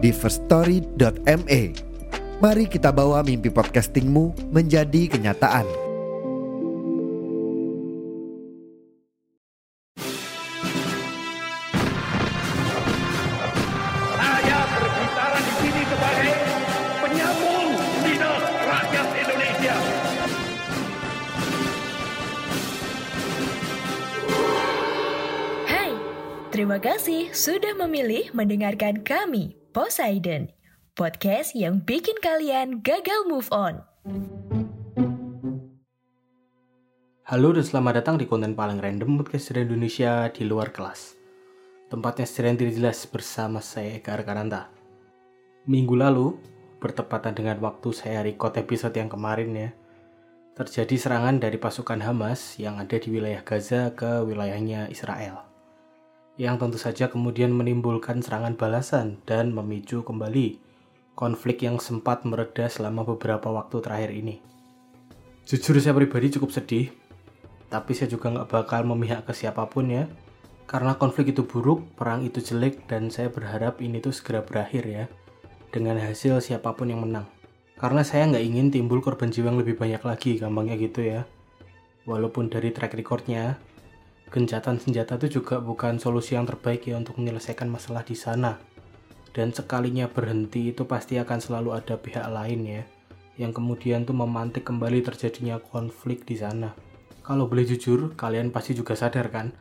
di firststory.me. Mari kita bawa mimpi podcastingmu menjadi kenyataan. Saya berbicara di sini sebagai penyambung lidah rakyat Indonesia. Hai, terima kasih sudah memilih mendengarkan kami, Poseidon, podcast yang bikin kalian gagal move on. Halo dan selamat datang di konten paling random podcast dari Indonesia di luar kelas. Tempatnya sering tidak jelas bersama saya Eka Arkananta. Minggu lalu, bertepatan dengan waktu saya record episode yang kemarin ya, terjadi serangan dari pasukan Hamas yang ada di wilayah Gaza ke wilayahnya Israel. Yang tentu saja kemudian menimbulkan serangan balasan dan memicu kembali konflik yang sempat mereda selama beberapa waktu terakhir ini. Jujur saya pribadi cukup sedih tapi saya juga nggak bakal memihak ke siapa pun ya. Karena konflik itu buruk, perang itu jelek, dan saya berharap ini tuh segera berakhir ya. Dengan hasil siapa pun yang menang. Karena saya nggak ingin timbul korban jiwa yang lebih banyak lagi, gampangnya gitu ya. Walaupun dari track recordnya, gencatan senjata itu juga bukan solusi yang terbaik ya untuk menyelesaikan masalah di sana. Dan sekalinya berhenti itu pasti akan selalu ada pihak lain ya, yang kemudian tuh memantik kembali terjadinya konflik di sana. Kalau boleh jujur, kalian pasti juga sadar kan,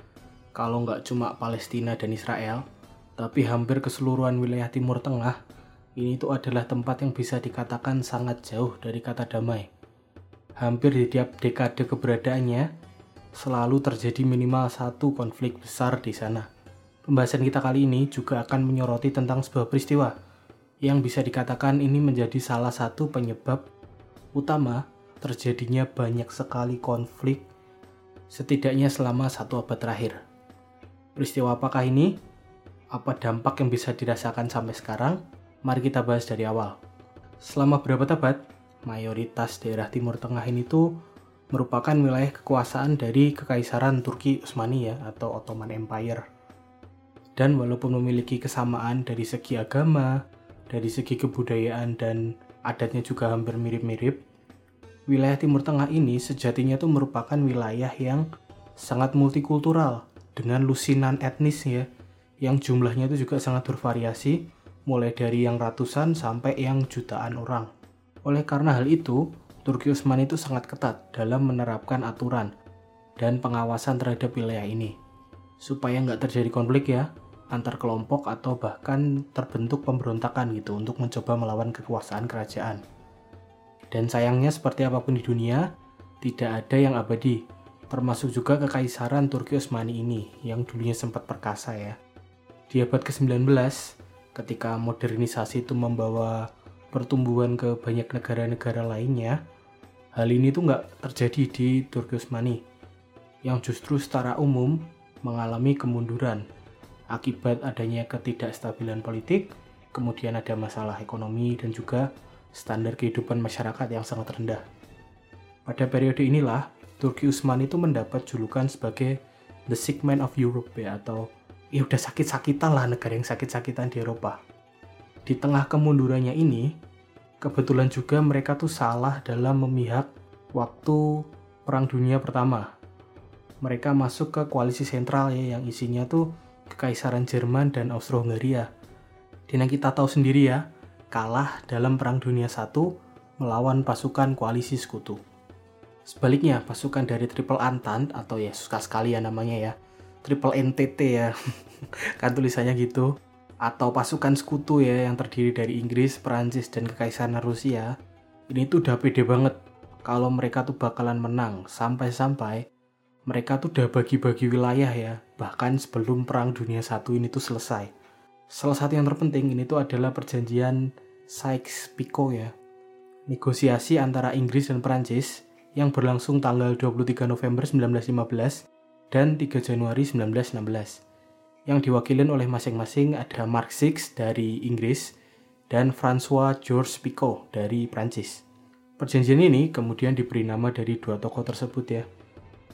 kalau nggak cuma Palestina dan Israel, tapi hampir keseluruhan wilayah Timur Tengah, ini tuh adalah tempat yang bisa dikatakan sangat jauh dari kata damai. Hampir di tiap dekade keberadaannya, selalu terjadi minimal satu konflik besar di sana. Pembahasan kita kali ini juga akan menyoroti tentang sebuah peristiwa yang bisa dikatakan ini menjadi salah satu penyebab utama terjadinya banyak sekali konflik setidaknya selama satu abad terakhir. Peristiwa apakah ini? Apa dampak yang bisa dirasakan sampai sekarang? Mari kita bahas dari awal. Selama berapa abad, mayoritas daerah Timur Tengah ini tuh merupakan wilayah kekuasaan dari Kekaisaran Turki Utsmani ya atau Ottoman Empire. Dan walaupun memiliki kesamaan dari segi agama, dari segi kebudayaan dan adatnya juga hampir mirip-mirip, wilayah Timur Tengah ini sejatinya tuh merupakan wilayah yang sangat multikultural dengan lusinan etnis ya, yang jumlahnya itu juga sangat bervariasi, mulai dari yang ratusan sampai yang jutaan orang. Oleh karena hal itu, Turki Utsmani itu sangat ketat dalam menerapkan aturan dan pengawasan terhadap wilayah ini, supaya nggak terjadi konflik ya antar kelompok atau bahkan terbentuk pemberontakan gitu untuk mencoba melawan kekuasaan kerajaan. Dan sayangnya seperti apa pun di dunia, tidak ada yang abadi, termasuk juga kekaisaran Turki Utsmani ini yang dulunya sempat perkasa ya. Di abad ke-19, ketika modernisasi itu membawa pertumbuhan ke banyak negara-negara lainnya, hal ini tuh nggak terjadi di Turki Utsmani, yang justru secara umum mengalami kemunduran akibat adanya ketidakstabilan politik, kemudian ada masalah ekonomi dan juga standar kehidupan masyarakat yang sangat rendah. Pada periode inilah, Turki Utsmani itu mendapat julukan sebagai The Sick Man of Europe ya, atau ya udah sakit-sakitan lah negara yang sakit-sakitan di Eropa. Di tengah kemundurannya ini, kebetulan juga mereka tuh salah dalam memihak waktu Perang Dunia Pertama. Mereka masuk ke koalisi sentral ya yang isinya tuh Kekaisaran Jerman dan Austro-Hungaria. Dan yang kita tahu sendiri ya, kalah dalam Perang Dunia I melawan pasukan koalisi sekutu. Sebaliknya, pasukan dari Triple Entente atau ya suka sekali ya namanya ya, Triple NTT ya, kan tulisannya gitu, atau pasukan sekutu ya yang terdiri dari Inggris, Perancis, dan Kekaisaran Rusia, ini tuh udah pede banget. Kalau mereka tuh bakalan menang sampai-sampai mereka tuh udah bagi-bagi wilayah ya. Bahkan sebelum perang dunia satu ini tuh selesai. Salah satu yang terpenting ini tuh adalah perjanjian Sykes-Picot ya. Negosiasi antara Inggris dan Perancis yang berlangsung tanggal 23 November 1915 dan 3 Januari 1916 yang diwakilin oleh masing-masing ada Mark Six dari Inggris dan François Georges Picot dari Prancis. Perjanjian ini kemudian diberi nama dari dua tokoh tersebut ya,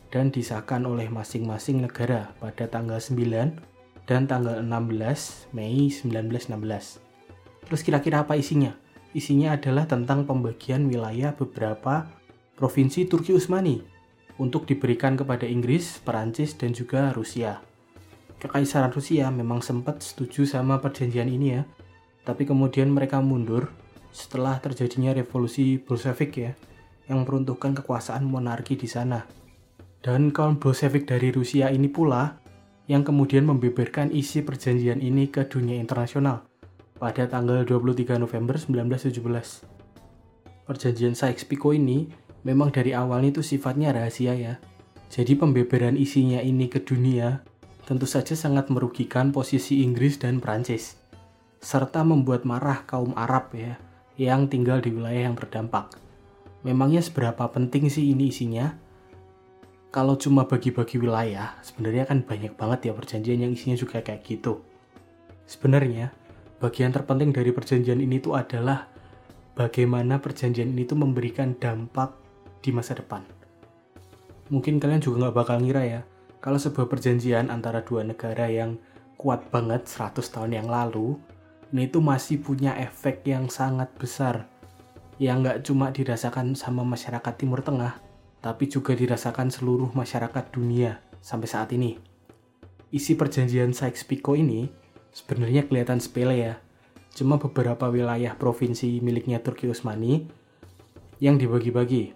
dan disahkan oleh masing-masing negara pada tanggal 9 dan tanggal 16 Mei 1916. Terus kira-kira apa isinya? Isinya adalah tentang pembagian wilayah beberapa provinsi Turki Utsmani untuk diberikan kepada Inggris, Perancis, dan juga Rusia. Kekaisaran Rusia memang sempat setuju sama perjanjian ini ya, tapi kemudian mereka mundur setelah terjadinya revolusi Bolshevik ya, yang meruntuhkan kekuasaan monarki di sana. Dan kaum Bolshevik dari Rusia ini pula yang kemudian membeberkan isi perjanjian ini ke dunia internasional pada tanggal 23 November 1917. Perjanjian Sykes-Picot ini memang dari awalnya itu sifatnya rahasia ya. Jadi pembeberan isinya ini ke dunia tentu saja sangat merugikan posisi Inggris dan Prancis, serta membuat marah kaum Arab ya, yang tinggal di wilayah yang terdampak. Memangnya seberapa penting sih ini isinya? Kalau cuma bagi-bagi wilayah, sebenarnya kan banyak banget ya perjanjian yang isinya juga kayak gitu. Sebenarnya, bagian terpenting dari perjanjian ini tuh adalah bagaimana perjanjian ini tuh memberikan dampak di masa depan. Mungkin kalian juga nggak bakal ngira ya, kalau sebuah perjanjian antara dua negara yang kuat banget 100 tahun yang lalu, ini itu masih punya efek yang sangat besar. Yang nggak cuma dirasakan sama masyarakat Timur Tengah, tapi juga dirasakan seluruh masyarakat dunia sampai saat ini. Isi perjanjian Sykes-Picot ini sebenarnya kelihatan sepele ya. Cuma beberapa wilayah provinsi miliknya Turki Utsmani yang dibagi-bagi.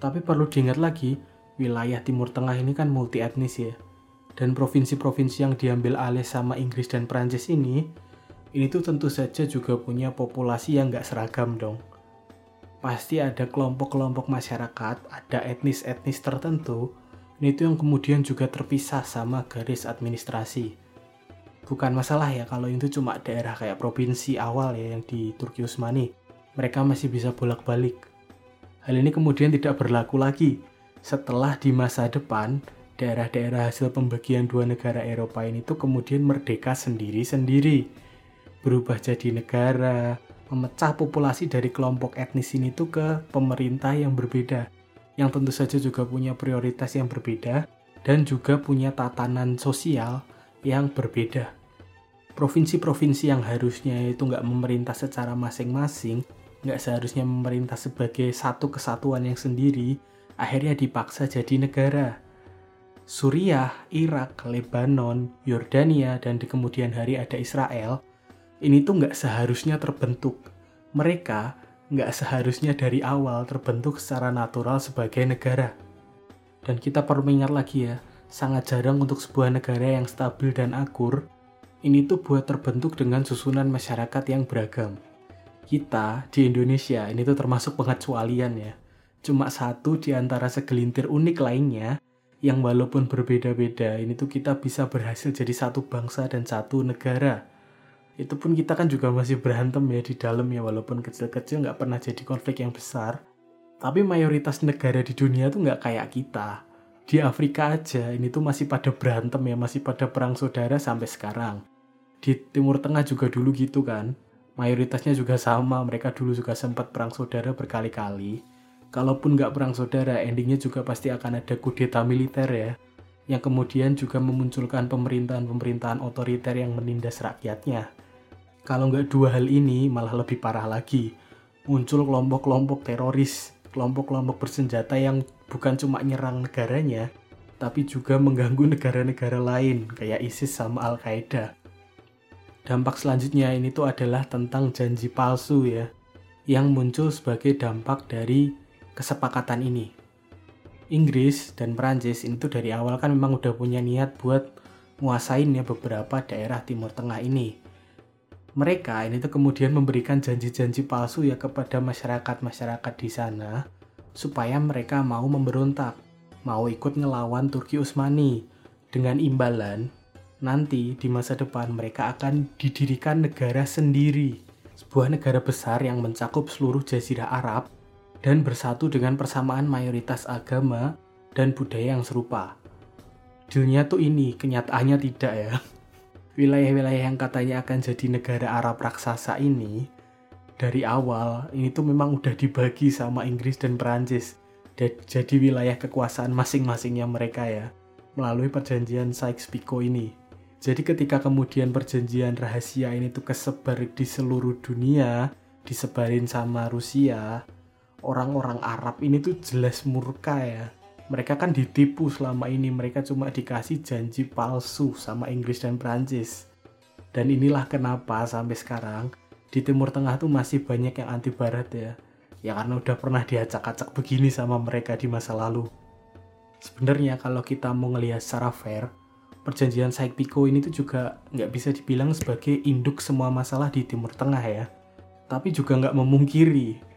Tapi perlu diingat lagi, wilayah Timur Tengah ini kan multi etnis ya. Dan provinsi-provinsi yang diambil alih sama Inggris dan Prancis ini, ini tuh tentu saja juga punya populasi yang nggak seragam dong. Pasti ada kelompok-kelompok masyarakat, ada etnis-etnis tertentu, ini tuh yang kemudian juga terpisah sama garis administrasi. Bukan masalah ya kalau itu cuma daerah kayak provinsi awal ya yang di Turki Utsmani. Mereka masih bisa bolak-balik. Hal ini kemudian tidak berlaku lagi setelah di masa depan daerah-daerah hasil pembagian dua negara Eropa ini tuh kemudian merdeka sendiri-sendiri. Berubah jadi negara memecah populasi dari kelompok etnis ini tuh ke pemerintah yang berbeda yang tentu saja juga punya prioritas yang berbeda dan juga punya tatanan sosial yang berbeda. Provinsi-provinsi yang harusnya itu nggak memerintah secara masing-masing nggak seharusnya memerintah sebagai satu kesatuan yang sendiri akhirnya dipaksa jadi negara. Suriah, Irak, Lebanon, Yordania, dan di kemudian hari ada Israel, ini tuh nggak seharusnya terbentuk. Mereka nggak seharusnya dari awal terbentuk secara natural sebagai negara. Dan kita perlu mengingat lagi ya, sangat jarang untuk sebuah negara yang stabil dan akur, ini tuh buat terbentuk dengan susunan masyarakat yang beragam. Kita di Indonesia ini tuh termasuk pengecualian ya cuma satu di antara segelintir unik lainnya yang walaupun berbeda-beda ini tuh kita bisa berhasil jadi satu bangsa dan satu negara. Itu pun kita kan juga masih berantem ya di dalam ya walaupun kecil-kecil nggak pernah jadi konflik yang besar. Tapi mayoritas negara di dunia tuh nggak kayak kita. Di Afrika aja ini tuh masih pada berantem ya, masih pada perang saudara sampai sekarang. Di Timur Tengah juga dulu gitu kan. Mayoritasnya juga sama, mereka dulu juga sempat perang saudara berkali-kali kalaupun nggak perang saudara, endingnya juga pasti akan ada kudeta militer ya, yang kemudian juga memunculkan pemerintahan-pemerintahan otoriter yang menindas rakyatnya. Kalau nggak dua hal ini, malah lebih parah lagi. Muncul kelompok-kelompok teroris, kelompok-kelompok bersenjata yang bukan cuma nyerang negaranya, tapi juga mengganggu negara-negara lain, kayak ISIS sama Al-Qaeda. Dampak selanjutnya ini tuh adalah tentang janji palsu ya, yang muncul sebagai dampak dari kesepakatan ini. Inggris dan Prancis itu dari awal kan memang udah punya niat buat nguasain ya beberapa daerah Timur Tengah ini. Mereka ini tuh kemudian memberikan janji-janji palsu ya kepada masyarakat-masyarakat di sana supaya mereka mau memberontak, mau ikut ngelawan Turki Utsmani dengan imbalan nanti di masa depan mereka akan didirikan negara sendiri. Sebuah negara besar yang mencakup seluruh jazirah Arab dan bersatu dengan persamaan mayoritas agama dan budaya yang serupa. Dunia tuh ini, kenyataannya tidak ya. Wilayah-wilayah yang katanya akan jadi negara Arab raksasa ini, dari awal ini tuh memang udah dibagi sama Inggris dan Perancis. Jadi wilayah kekuasaan masing-masingnya mereka ya, melalui perjanjian Sykes-Picot ini. Jadi ketika kemudian perjanjian rahasia ini tuh kesebar di seluruh dunia, disebarin sama Rusia, orang-orang Arab ini tuh jelas murka ya. Mereka kan ditipu selama ini mereka cuma dikasih janji palsu sama Inggris dan Prancis dan inilah kenapa sampai sekarang di Timur Tengah tuh masih banyak yang anti barat ya. Ya karena udah pernah diacak-acak begini sama mereka di masa lalu. Sebenarnya kalau kita mau ngelihat secara fair perjanjian Sykes-Picot ini tuh juga nggak bisa dibilang sebagai induk semua masalah di Timur Tengah ya. Tapi juga nggak memungkiri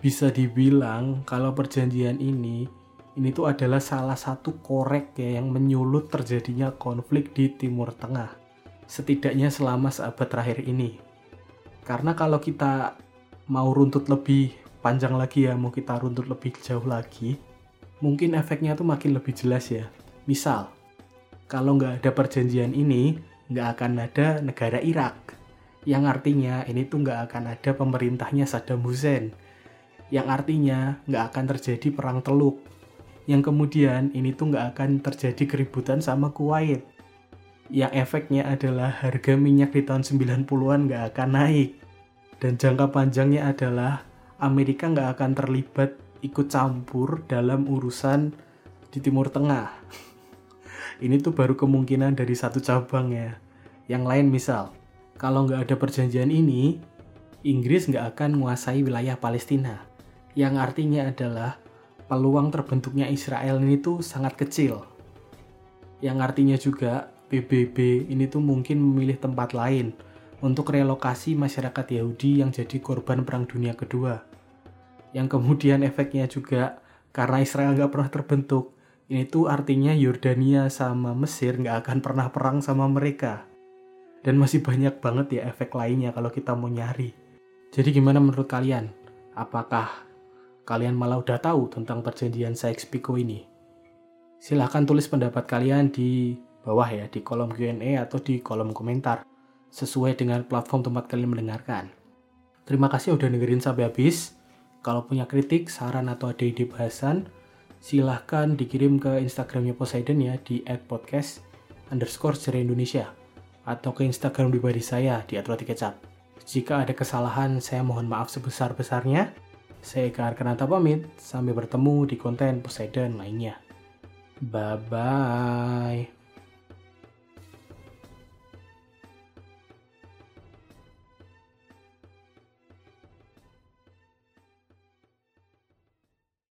bisa dibilang kalau perjanjian ini ini tuh adalah salah satu korek ya yang menyulut terjadinya konflik di Timur Tengah. Setidaknya selama seabad terakhir ini. Karena kalau kita mau runtut lebih panjang lagi ya, mau kita runtut lebih jauh lagi, mungkin efeknya tuh makin lebih jelas ya. Misal, kalau nggak ada perjanjian ini, nggak akan ada negara Irak. Yang artinya ini tuh nggak akan ada pemerintahnya Saddam Hussein. Yang artinya nggak akan terjadi perang teluk yang kemudian ini tuh nggak akan terjadi keributan sama Kuwait. Yang efeknya adalah harga minyak di tahun 90-an nggak akan naik. Dan jangka panjangnya adalah Amerika nggak akan terlibat ikut campur dalam urusan di Timur Tengah. ini tuh baru kemungkinan dari satu cabang ya. Yang lain misal, kalau nggak ada perjanjian ini, Inggris nggak akan menguasai wilayah Palestina. Yang artinya adalah peluang terbentuknya Israel ini tuh sangat kecil. Yang artinya juga PBB ini tuh mungkin memilih tempat lain untuk relokasi masyarakat Yahudi yang jadi korban Perang Dunia Kedua. Yang kemudian efeknya juga karena Israel nggak pernah terbentuk, ini tuh artinya Yordania sama Mesir nggak akan pernah perang sama mereka. Dan masih banyak banget ya efek lainnya kalau kita mau nyari. Jadi gimana menurut kalian? Apakah kalian malah udah tahu tentang perjanjian Sykes-Picot ini? Silahkan tulis pendapat kalian di bawah ya, di kolom Q&A atau di kolom komentar, sesuai dengan platform tempat kalian mendengarkan. Terima kasih udah dengerin sampai habis. Kalau punya kritik, saran, atau ada ide bahasan, silahkan dikirim ke Instagramnya Poseidon ya di @podcast underscore Indonesia atau ke Instagram pribadi saya di @rotikecap. Jika ada kesalahan, saya mohon maaf sebesar-besarnya. Saya Eka Arkanata pamit, sampai bertemu di konten Poseidon lainnya. Bye-bye.